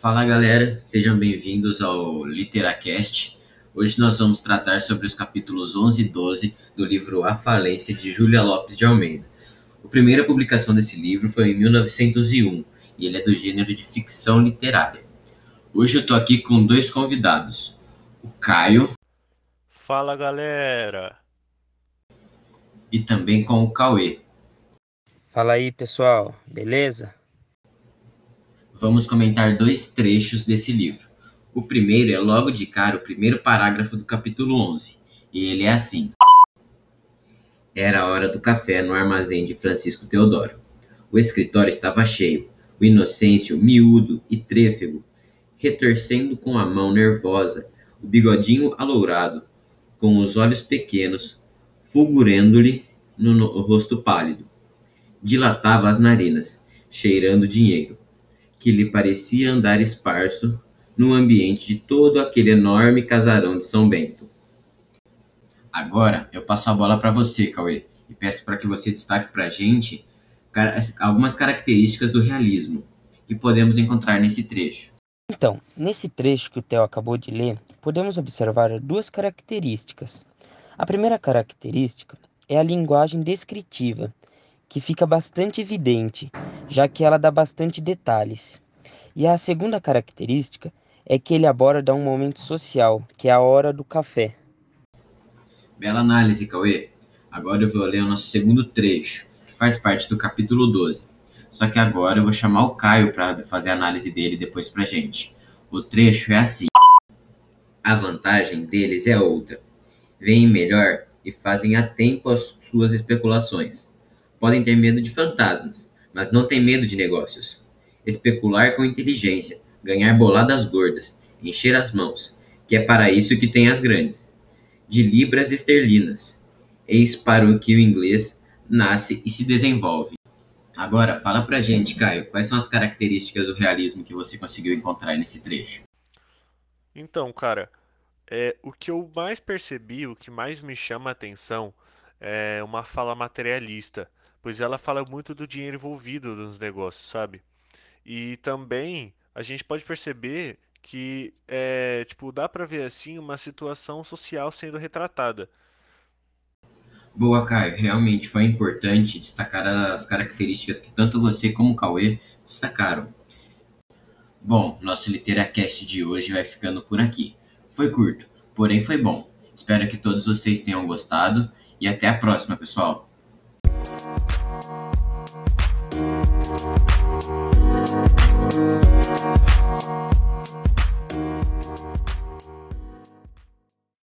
Fala galera, sejam bem-vindos ao Literacast. Hoje nós vamos tratar sobre os capítulos 11 e 12 do livro A Falência de Júlia Lopes de Almeida. A primeira publicação desse livro foi em 1901 e ele é do gênero de ficção literária. Hoje eu estou aqui com dois convidados, o Caio. Fala galera! E também com o Cauê. Fala aí pessoal, beleza? Vamos comentar dois trechos desse livro. O primeiro é logo de cara o primeiro parágrafo do capítulo 11, e ele é assim: Era a hora do café no armazém de Francisco Teodoro. O escritório estava cheio, o Inocêncio miúdo e trêfego, retorcendo com a mão nervosa, o bigodinho alourado, com os olhos pequenos, fulgurando-lhe no, no rosto pálido. Dilatava as narinas, cheirando dinheiro que lhe parecia andar esparso no ambiente de todo aquele enorme casarão de São Bento. Agora eu passo a bola para você, Cauê, e peço para que você destaque para a gente algumas características do realismo que podemos encontrar nesse trecho. Então, nesse trecho que o Theo acabou de ler, podemos observar duas características. A primeira característica é a linguagem descritiva, que fica bastante evidente, já que ela dá bastante detalhes. E a segunda característica é que ele aborda um momento social, que é a hora do café. Bela análise, Cauê. Agora eu vou ler o nosso segundo trecho, que faz parte do capítulo 12. Só que agora eu vou chamar o Caio para fazer a análise dele depois pra gente. O trecho é assim: A vantagem deles é outra. Veem melhor e fazem a tempo as suas especulações podem ter medo de fantasmas, mas não têm medo de negócios. Especular com inteligência, ganhar boladas gordas, encher as mãos, que é para isso que tem as grandes. De libras esterlinas. Eis para o que o inglês nasce e se desenvolve. Agora, fala pra gente, Caio, quais são as características do realismo que você conseguiu encontrar nesse trecho? Então, cara, é, o que eu mais percebi, o que mais me chama a atenção é uma fala materialista pois ela fala muito do dinheiro envolvido nos negócios, sabe? E também a gente pode perceber que é, tipo, dá para ver assim uma situação social sendo retratada. Boa, Caio. Realmente foi importante destacar as características que tanto você como o Cauê destacaram. Bom, nosso Literacast de hoje vai ficando por aqui. Foi curto, porém foi bom. Espero que todos vocês tenham gostado e até a próxima, pessoal.